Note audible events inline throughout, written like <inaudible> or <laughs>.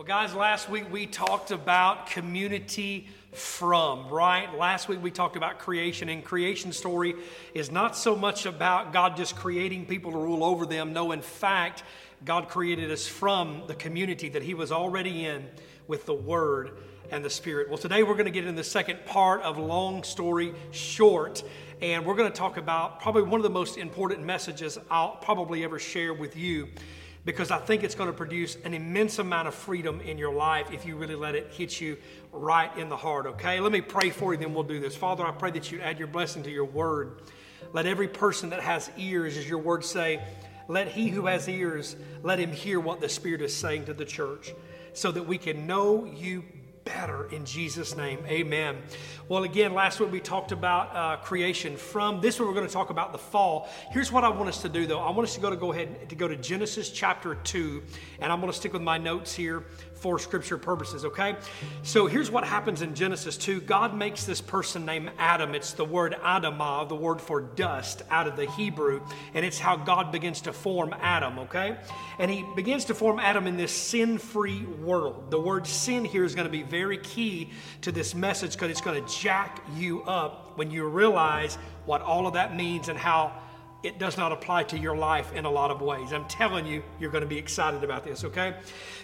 Well, guys, last week we talked about community from, right? Last week we talked about creation, and creation story is not so much about God just creating people to rule over them. No, in fact, God created us from the community that He was already in with the Word and the Spirit. Well, today we're going to get in the second part of Long Story Short, and we're going to talk about probably one of the most important messages I'll probably ever share with you because I think it's going to produce an immense amount of freedom in your life if you really let it hit you right in the heart, okay? Let me pray for you, then we'll do this. Father, I pray that you add your blessing to your word. Let every person that has ears, as your words say, let he who has ears, let him hear what the Spirit is saying to the church so that we can know you better in Jesus' name. Amen. Well, again, last week we talked about uh, creation. From this week, we're going to talk about the fall. Here's what I want us to do, though. I want us to go to go ahead to go to Genesis chapter two, and I'm going to stick with my notes here for scripture purposes, okay? So here's what happens in Genesis 2. God makes this person named Adam. It's the word Adamah, the word for dust out of the Hebrew, and it's how God begins to form Adam, okay? And he begins to form Adam in this sin free world. The word sin here is going to be very key to this message because it's going to jack you up when you realize what all of that means and how it does not apply to your life in a lot of ways. I'm telling you, you're going to be excited about this, okay?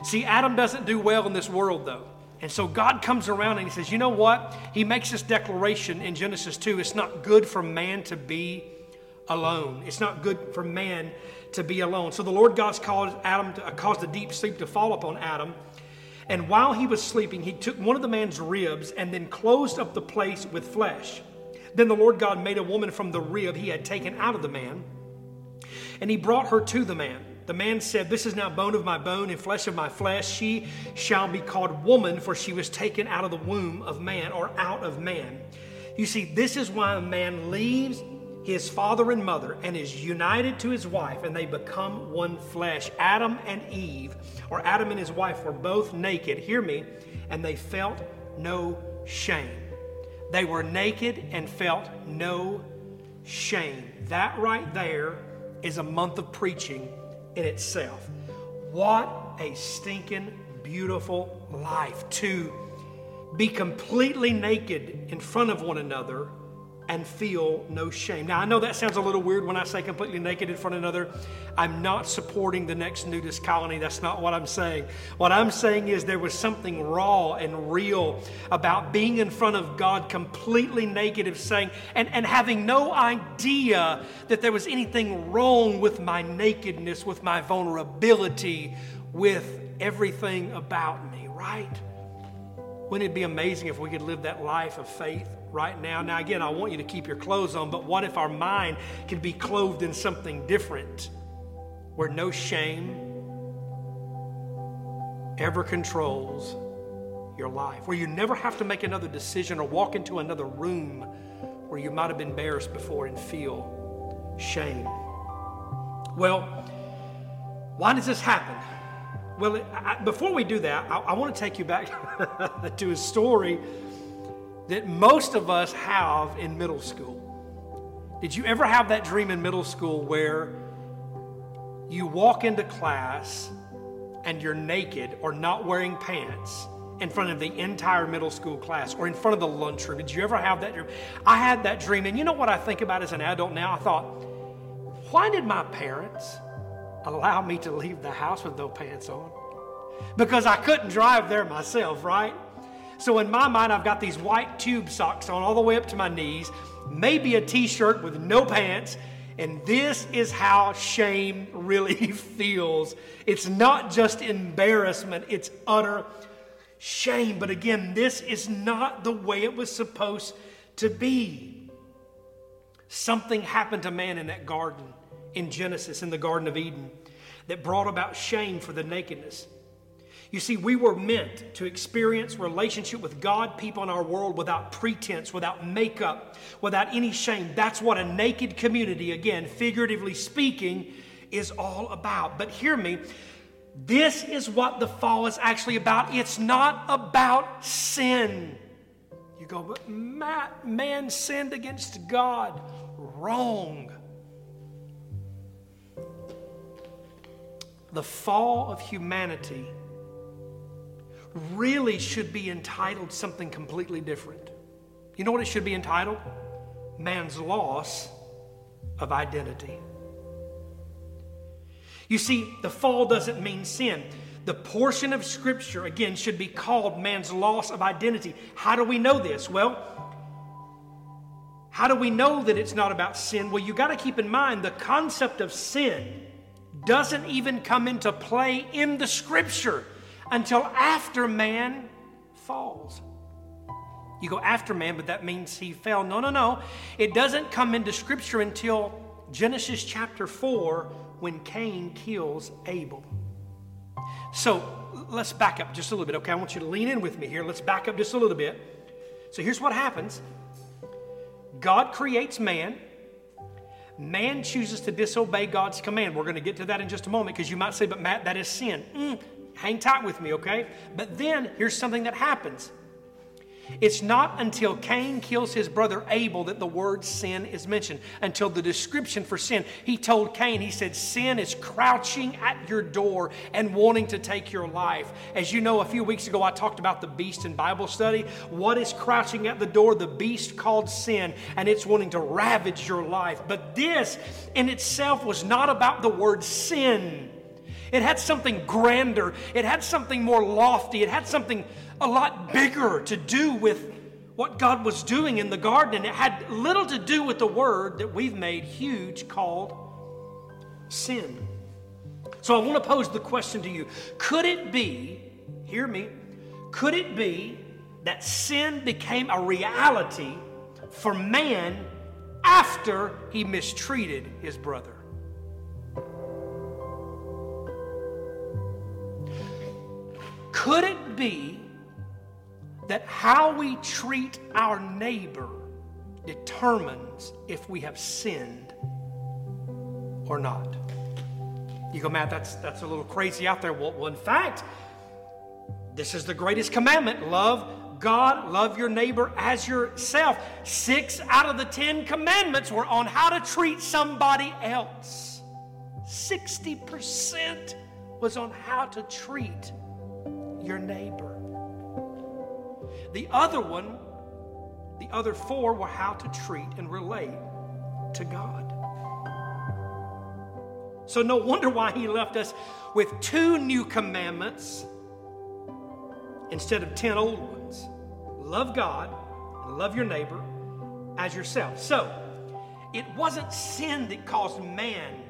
See, Adam doesn't do well in this world, though. And so God comes around and he says, You know what? He makes this declaration in Genesis 2 it's not good for man to be alone. It's not good for man to be alone. So the Lord God's caused Adam to, uh, caused a deep sleep to fall upon Adam. And while he was sleeping, he took one of the man's ribs and then closed up the place with flesh. Then the Lord God made a woman from the rib he had taken out of the man, and he brought her to the man. The man said, This is now bone of my bone and flesh of my flesh. She shall be called woman, for she was taken out of the womb of man or out of man. You see, this is why a man leaves his father and mother and is united to his wife, and they become one flesh. Adam and Eve, or Adam and his wife, were both naked, hear me, and they felt no shame. They were naked and felt no shame. That right there is a month of preaching in itself. What a stinking beautiful life to be completely naked in front of one another and feel no shame. Now, I know that sounds a little weird when I say completely naked in front of another. I'm not supporting the next nudist colony. That's not what I'm saying. What I'm saying is there was something raw and real about being in front of God completely naked of saying, and, and having no idea that there was anything wrong with my nakedness, with my vulnerability, with everything about me, right? Wouldn't it be amazing if we could live that life of faith? Right now. Now, again, I want you to keep your clothes on, but what if our mind can be clothed in something different where no shame ever controls your life, where you never have to make another decision or walk into another room where you might have been embarrassed before and feel shame? Well, why does this happen? Well, before we do that, I, I want to take you back <laughs> to a story that most of us have in middle school. Did you ever have that dream in middle school where you walk into class and you're naked or not wearing pants in front of the entire middle school class or in front of the lunchroom? Did you ever have that dream? I had that dream, and you know what I think about as an adult now? I thought, why did my parents allow me to leave the house with no pants on? Because I couldn't drive there myself, right? So in my mind, I've got these white tube socks on all the way up to my knees, maybe a t shirt with no pants. And this is how shame really <laughs> feels. It's not just embarrassment, it's utter shame. But again, this is not the way it was supposed to be. Something happened to man in that garden in Genesis, in the Garden of Eden, that brought about shame for the nakedness. You see, we were meant to experience relationship with God, people in our world without pretense, without makeup, without any shame. That's what a naked community, again, figuratively speaking, is all about. But hear me, this is what the fall is actually about. It's not about sin. You go, but Matt, man sinned against God. Wrong. The fall of humanity really should be entitled something completely different. You know what it should be entitled? Man's loss of identity. You see, the fall doesn't mean sin. The portion of Scripture, again, should be called man's loss of identity. How do we know this? Well, how do we know that it's not about sin? Well, you got to keep in mind the concept of sin doesn't even come into play in the Scripture until after man falls. You go after man, but that means he fell. No, no, no. It doesn't come into Scripture until Genesis chapter 4 when Cain kills Abel. So let's back up just a little bit, okay? I want you to lean in with me here. Let's back up just a little bit. So here's what happens God creates man. Man chooses to disobey God's command. We're going to get to that in just a moment because you might say, but Matt, that is sin. Mm, hang tight with me, okay? But then here's something that happens it's not until Cain kills his brother Abel that the word sin is mentioned, until the description for sin. He told Cain, he said, Sin is crouching at your door and wanting to take your life. As you know, a few weeks ago I talked about the beast in Bible study. What is crouching at the door? The beast called sin, and it's wanting to ravage your life. But this in itself was not about the word sin. It had something grander. It had something more lofty. It had something a lot bigger to do with what God was doing in the garden. and It had little to do with the word that we've made huge called sin. So I want to pose the question to you Could it be, hear me, could it be that sin became a reality for man after he mistreated his brother? Could it be that how we treat our neighbor determines if we have sinned or not. You go, Matt, that's, that's a little crazy out there. Well, well, in fact, this is the greatest commandment love God, love your neighbor as yourself. Six out of the Ten Commandments were on how to treat somebody else. 60% was on how to treat your neighbor. The other one, the other four were how to treat and relate to God. So, no wonder why he left us with two new commandments instead of 10 old ones love God and love your neighbor as yourself. So, it wasn't sin that caused man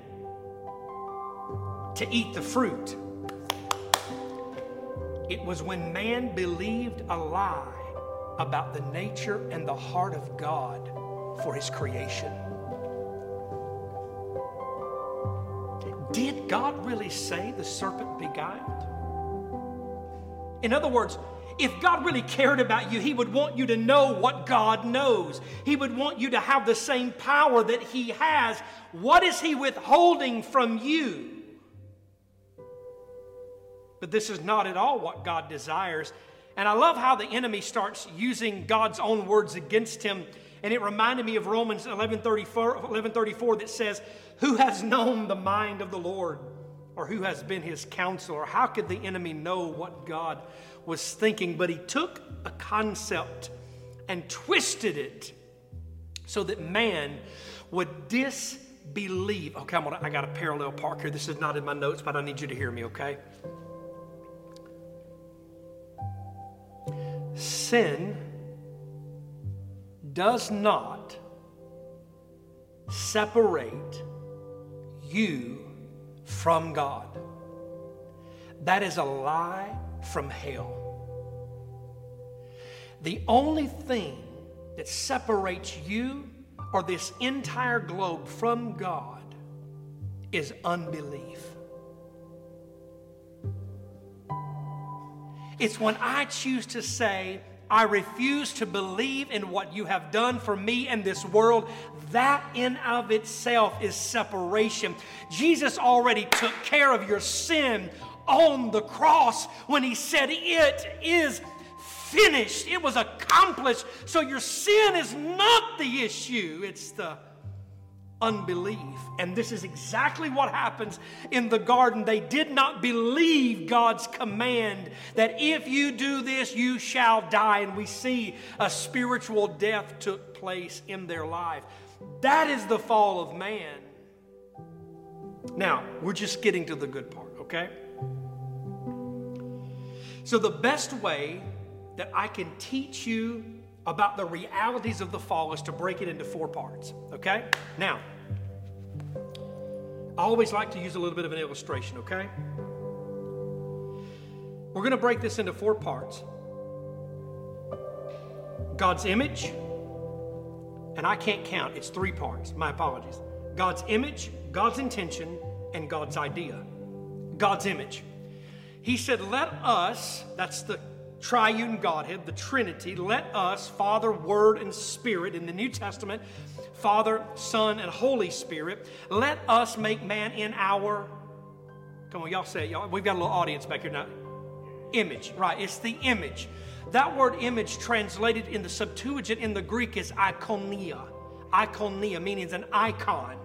to eat the fruit. It was when man believed a lie about the nature and the heart of God for his creation. Did God really say the serpent beguiled? In other words, if God really cared about you, He would want you to know what God knows. He would want you to have the same power that He has. What is He withholding from you? But this is not at all what God desires. And I love how the enemy starts using God's own words against him. And it reminded me of Romans 1134, 1134 that says, Who has known the mind of the Lord? Or who has been his counselor? How could the enemy know what God was thinking? But he took a concept and twisted it so that man would disbelieve. Okay, I'm gonna, I got a parallel park here. This is not in my notes, but I need you to hear me, okay? Sin does not separate you from God. That is a lie from hell. The only thing that separates you or this entire globe from God is unbelief. It's when I choose to say, I refuse to believe in what you have done for me in this world. That in of itself is separation. Jesus already took care of your sin on the cross when he said, It is finished. It was accomplished. So your sin is not the issue, it's the unbelief. And this is exactly what happens in the garden. They did not believe God's command that if you do this, you shall die. And we see a spiritual death took place in their life. That is the fall of man. Now, we're just getting to the good part, okay? So, the best way that I can teach you about the realities of the fall is to break it into four parts, okay? Now, I always like to use a little bit of an illustration, okay? We're going to break this into four parts God's image, and I can't count, it's three parts. My apologies. God's image, God's intention, and God's idea. God's image. He said, Let us, that's the triune Godhead, the Trinity, let us, Father, Word, and Spirit in the New Testament, Father, Son, and Holy Spirit, let us make man in our, come on, y'all say it, y'all. We've got a little audience back here now. Image, right? It's the image. That word image translated in the Septuagint in the Greek is iconia. Iconia, meaning it's an icon.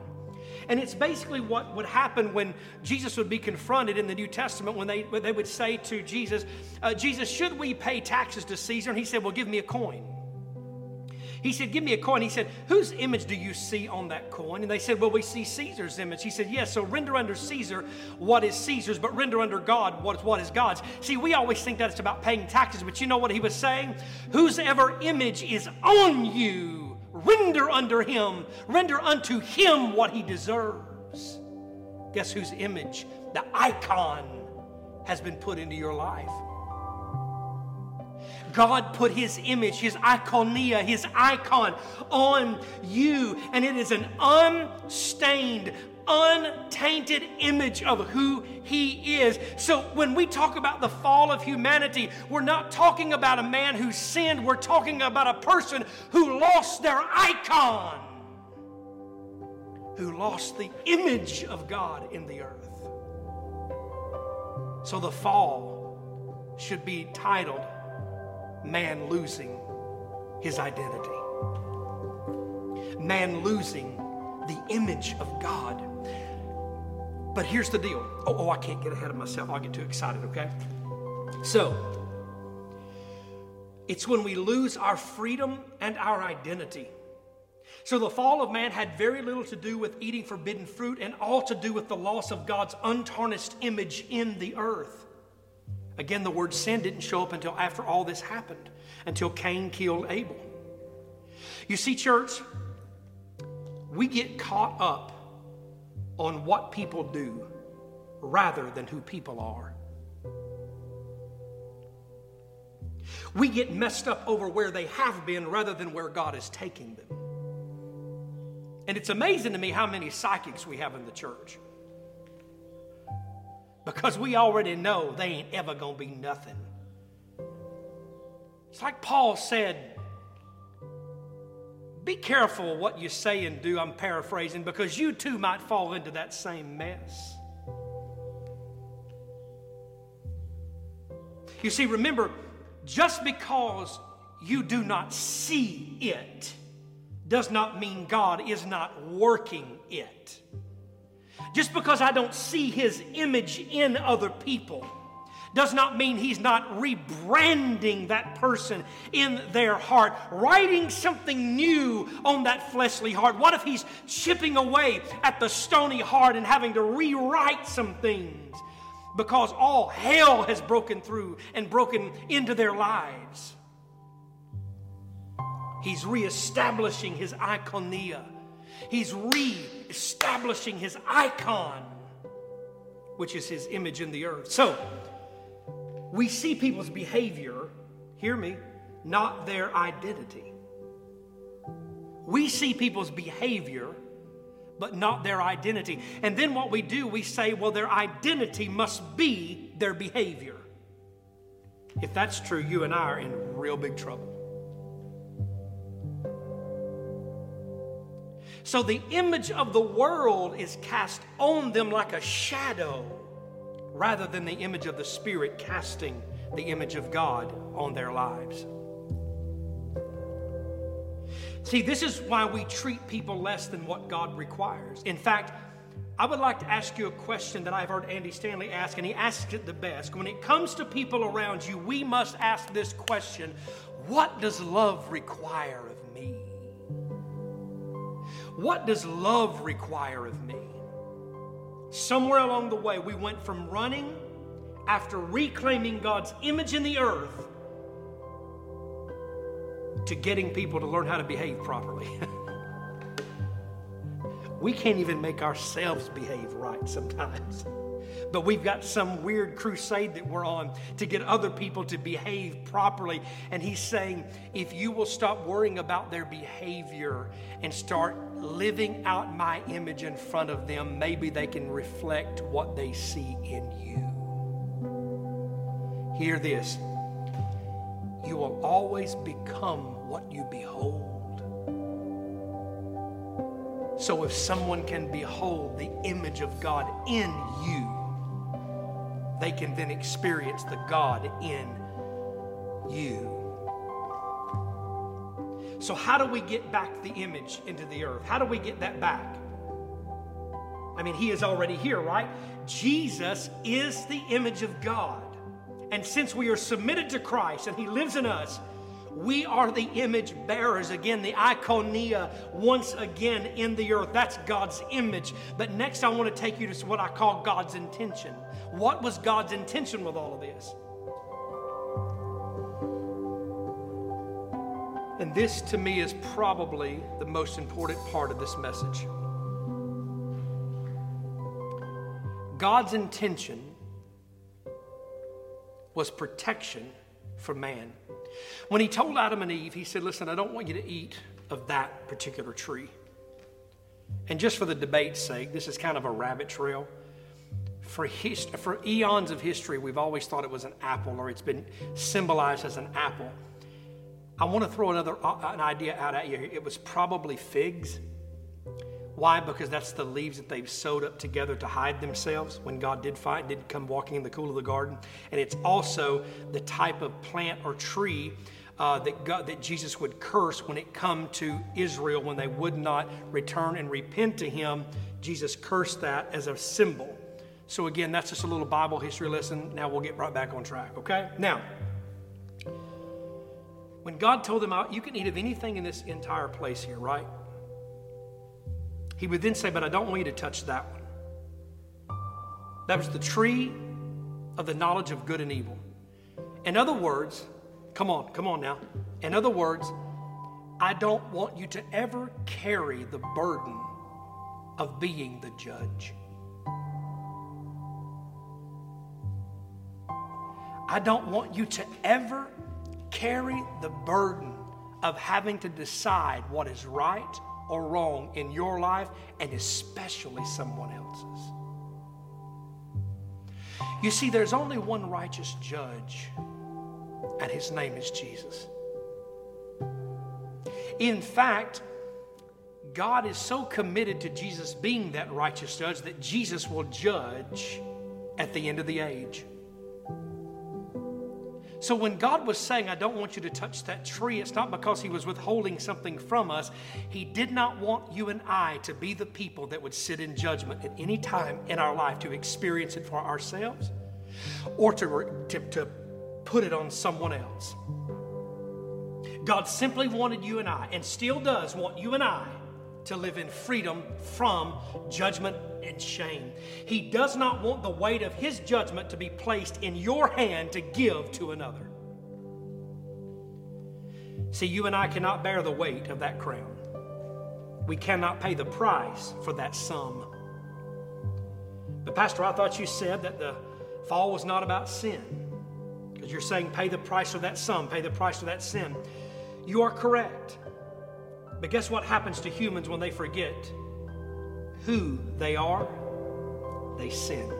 And it's basically what would happen when Jesus would be confronted in the New Testament when they, when they would say to Jesus, uh, Jesus, should we pay taxes to Caesar? And he said, Well, give me a coin. He said, Give me a coin. He said, Whose image do you see on that coin? And they said, Well, we see Caesar's image. He said, Yes, so render under Caesar what is Caesar's, but render under God what is, what is God's. See, we always think that it's about paying taxes, but you know what he was saying? Whosever image is on you Render unto him, render unto him what he deserves. Guess whose image, the icon, has been put into your life? God put his image, his iconia, his icon on you, and it is an unstained, untainted image of who He is. So when we talk about the fall of humanity, we're not talking about a man who sinned, we're talking about a person who lost their icon, who lost the image of God in the earth. So the fall should be titled Man Losing His Identity. Man losing the image of God. But here's the deal. Oh, oh, I can't get ahead of myself. I'll get too excited, okay? So, it's when we lose our freedom and our identity. So, the fall of man had very little to do with eating forbidden fruit and all to do with the loss of God's untarnished image in the earth. Again, the word sin didn't show up until after all this happened, until Cain killed Abel. You see, church, we get caught up on what people do rather than who people are. We get messed up over where they have been rather than where God is taking them. And it's amazing to me how many psychics we have in the church. Because we already know they ain't ever going to be nothing. It's like Paul said be careful what you say and do, I'm paraphrasing, because you too might fall into that same mess. You see, remember, just because you do not see it does not mean God is not working it. Just because I don't see His image in other people does not mean he's not rebranding that person in their heart, writing something new on that fleshly heart. What if he's chipping away at the stony heart and having to rewrite some things because all hell has broken through and broken into their lives? He's reestablishing his iconia. He's re-establishing his icon, which is his image in the earth. So, we see people's behavior, hear me, not their identity. We see people's behavior, but not their identity. And then what we do, we say, well, their identity must be their behavior. If that's true, you and I are in real big trouble. So the image of the world is cast on them like a shadow rather than the image of the Spirit casting the image of God on their lives. See, this is why we treat people less than what God requires. In fact, I would like to ask you a question that I've heard Andy Stanley ask, and he asks it the best. When it comes to people around you, we must ask this question What does love require of me? What does love require of me? Somewhere along the way, we went from running after reclaiming God's image in the earth to getting people to learn how to behave properly. <laughs> we can't even make ourselves behave right sometimes. But we've got some weird crusade that we're on to get other people to behave properly. And he's saying, if you will stop worrying about their behavior and start living out my image in front of them, maybe they can reflect what they see in you. Hear this you will always become what you behold. So if someone can behold the image of God in you, they can then experience the God in you. So, how do we get back the image into the earth? How do we get that back? I mean, He is already here, right? Jesus is the image of God. And since we are submitted to Christ and He lives in us, we are the image bearers again, the iconia once again in the earth. That's God's image. But next, I want to take you to what I call God's intention. What was God's intention with all of this? And this to me is probably the most important part of this message. God's intention was protection for man. When he told Adam and Eve, he said, Listen, I don't want you to eat of that particular tree. And just for the debate's sake, this is kind of a rabbit trail. For, for eons of history, we've always thought it was an apple or it's been symbolized as an apple. I want to throw another uh, an idea out at you. It was probably figs. Why? Because that's the leaves that they've sewed up together to hide themselves when God did find, did come walking in the cool of the garden. And it's also the type of plant or tree uh, that, God, that Jesus would curse when it come to Israel when they would not return and repent to Him. Jesus cursed that as a symbol. So again, that's just a little Bible history lesson. Now we'll get right back on track. Okay? Now, when God told them, "You can eat of anything in this entire place here," right? He would then say, But I don't want you to touch that one. That was the tree of the knowledge of good and evil. In other words, come on, come on now. In other words, I don't want you to ever carry the burden of being the judge. I don't want you to ever carry the burden of having to decide what is right or wrong in your life and especially someone else's. You see, there's only one righteous judge, and his name is Jesus. In fact, God is so committed to Jesus being that righteous judge that Jesus will judge at the end of the age. So when God was saying, I don't want you to touch that tree, it's not because He was withholding something from us. He did not want you and I to be the people that would sit in judgment at any time in our life to experience it for ourselves or to, to, to put it on someone else. God simply wanted you and I, and still does want you and I, to live in freedom from judgment and shame. He does not want the weight of His judgment to be placed in your hand to give to another. See, you and I cannot bear the weight of that crown. We cannot pay the price for that sum. But, Pastor, I thought you said that the fall was not about sin. Because you're saying pay the price for that sum, pay the price for that sin. You are correct. But guess what happens to humans when they forget who they are? They sin.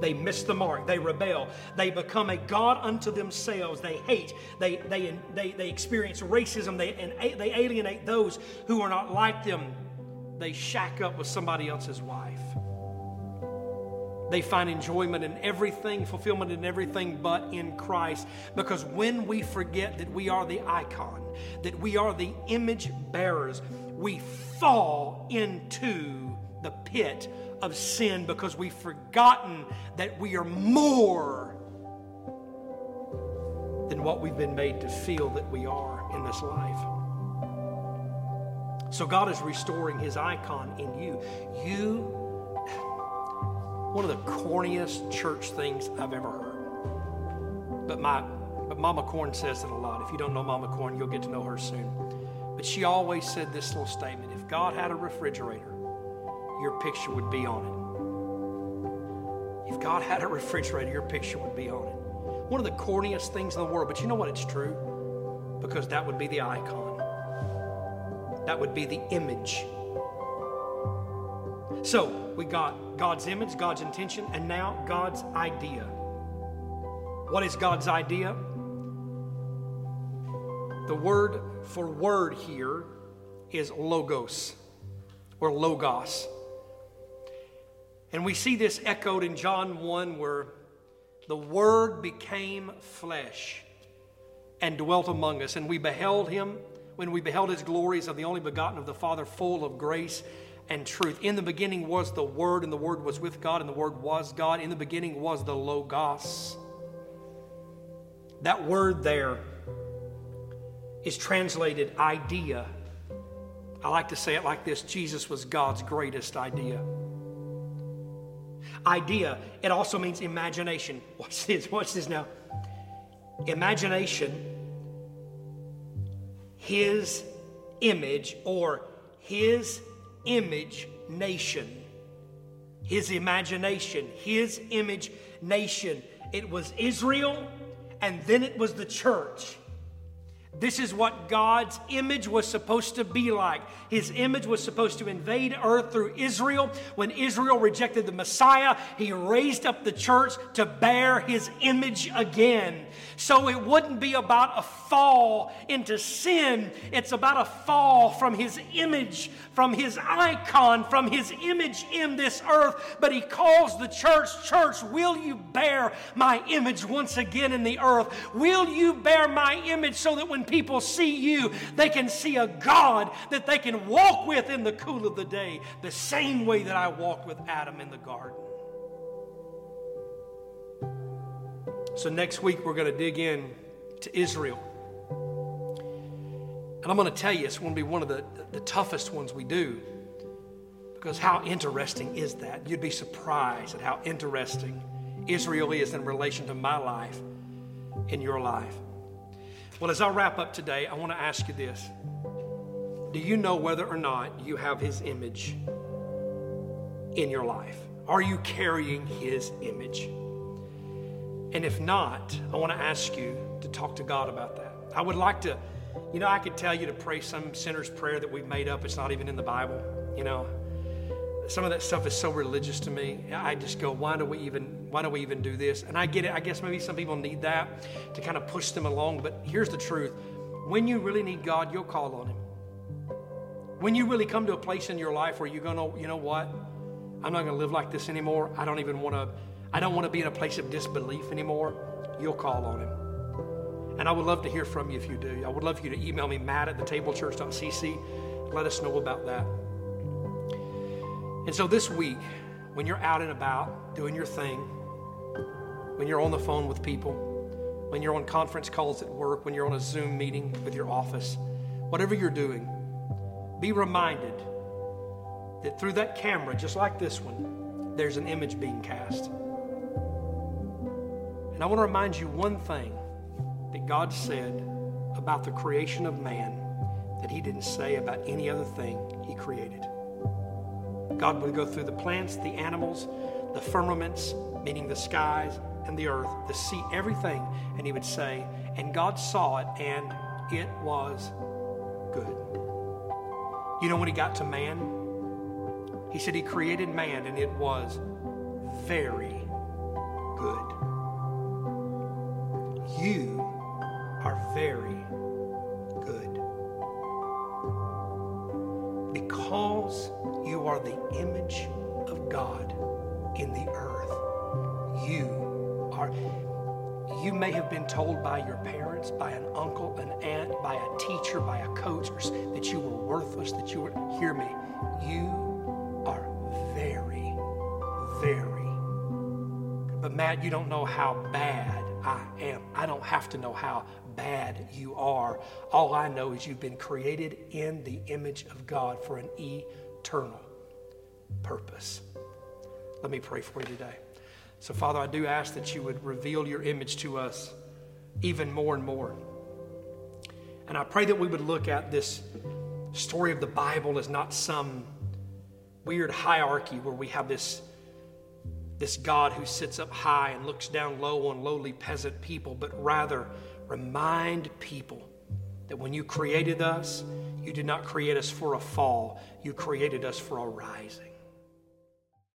They miss the mark. They rebel. They become a God unto themselves. They hate. They, they, they, they experience racism. They, and they alienate those who are not like them. They shack up with somebody else's wife. They find enjoyment in everything, fulfillment in everything but in Christ. Because when we forget that we are the icon, that we are the image bearers, we fall into the pit of sin because we've forgotten that we are more than what we've been made to feel that we are in this life. So God is restoring his icon in you. You, one of the corniest church things I've ever heard. But my but Mama Corn says it a lot. If you don't know Mama Corn, you'll get to know her soon. But she always said this little statement if God had a refrigerator, your picture would be on it. If God had a refrigerator, your picture would be on it. One of the corniest things in the world, but you know what? It's true. Because that would be the icon, that would be the image. So we got God's image, God's intention, and now God's idea. What is God's idea? The word for word here is logos or logos. And we see this echoed in John 1 where the Word became flesh and dwelt among us, and we beheld him when we beheld his glories of the only begotten of the Father, full of grace and truth. In the beginning was the Word, and the Word was with God, and the Word was God. In the beginning was the Logos. That word there is translated idea. I like to say it like this Jesus was God's greatest idea. Idea, it also means imagination. <laughs> Watch this, watch this now. Imagination, his image or his image nation. His imagination, his image nation. It was Israel and then it was the church. This is what God's image was supposed to be like. His image was supposed to invade earth through Israel. When Israel rejected the Messiah, he raised up the church to bear his image again. So it wouldn't be about a fall into sin, it's about a fall from his image, from his icon, from his image in this earth. But he calls the church, Church, will you bear my image once again in the earth? Will you bear my image so that when people see you, they can see a God that they can walk with in the cool of the day, the same way that I walked with Adam in the garden? So, next week we're going to dig in to Israel. And I'm going to tell you, it's going to be one of the, the toughest ones we do. Because how interesting is that? You'd be surprised at how interesting Israel is in relation to my life in your life. Well, as I wrap up today, I want to ask you this Do you know whether or not you have His image in your life? Are you carrying His image? And if not, I want to ask you to talk to God about that. I would like to, you know, I could tell you to pray some sinner's prayer that we've made up. It's not even in the Bible, you know. Some of that stuff is so religious to me. I just go, why do we even why do we even do this? And I get it. I guess maybe some people need that to kind of push them along, but here's the truth. When you really need God, you'll call on him. When you really come to a place in your life where you're going to, you know what? I'm not going to live like this anymore. I don't even want to I don't want to be in a place of disbelief anymore, you'll call on him. And I would love to hear from you if you do. I would love for you to email me, matt at thetablechurch.cc. Let us know about that. And so this week, when you're out and about doing your thing, when you're on the phone with people, when you're on conference calls at work, when you're on a Zoom meeting with your office, whatever you're doing, be reminded that through that camera, just like this one, there's an image being cast. And I want to remind you one thing that God said about the creation of man that he didn't say about any other thing he created. God would go through the plants, the animals, the firmaments, meaning the skies and the earth, the sea, everything, and he would say, and God saw it and it was good. You know when he got to man? He said he created man and it was very good. You are very good. Because you are the image of God in the earth. You You may have been told by your parents, by an uncle, an aunt, by a teacher, by a coach, that you were worthless, that you were. Hear me. You are very, very. But Matt, you don't know how bad I am. I don't have to know how bad you are. All I know is you've been created in the image of God for an eternal purpose. Let me pray for you today. So, Father, I do ask that you would reveal your image to us even more and more. And I pray that we would look at this story of the Bible as not some weird hierarchy where we have this, this God who sits up high and looks down low on lowly peasant people, but rather remind people that when you created us, you did not create us for a fall, you created us for a rising.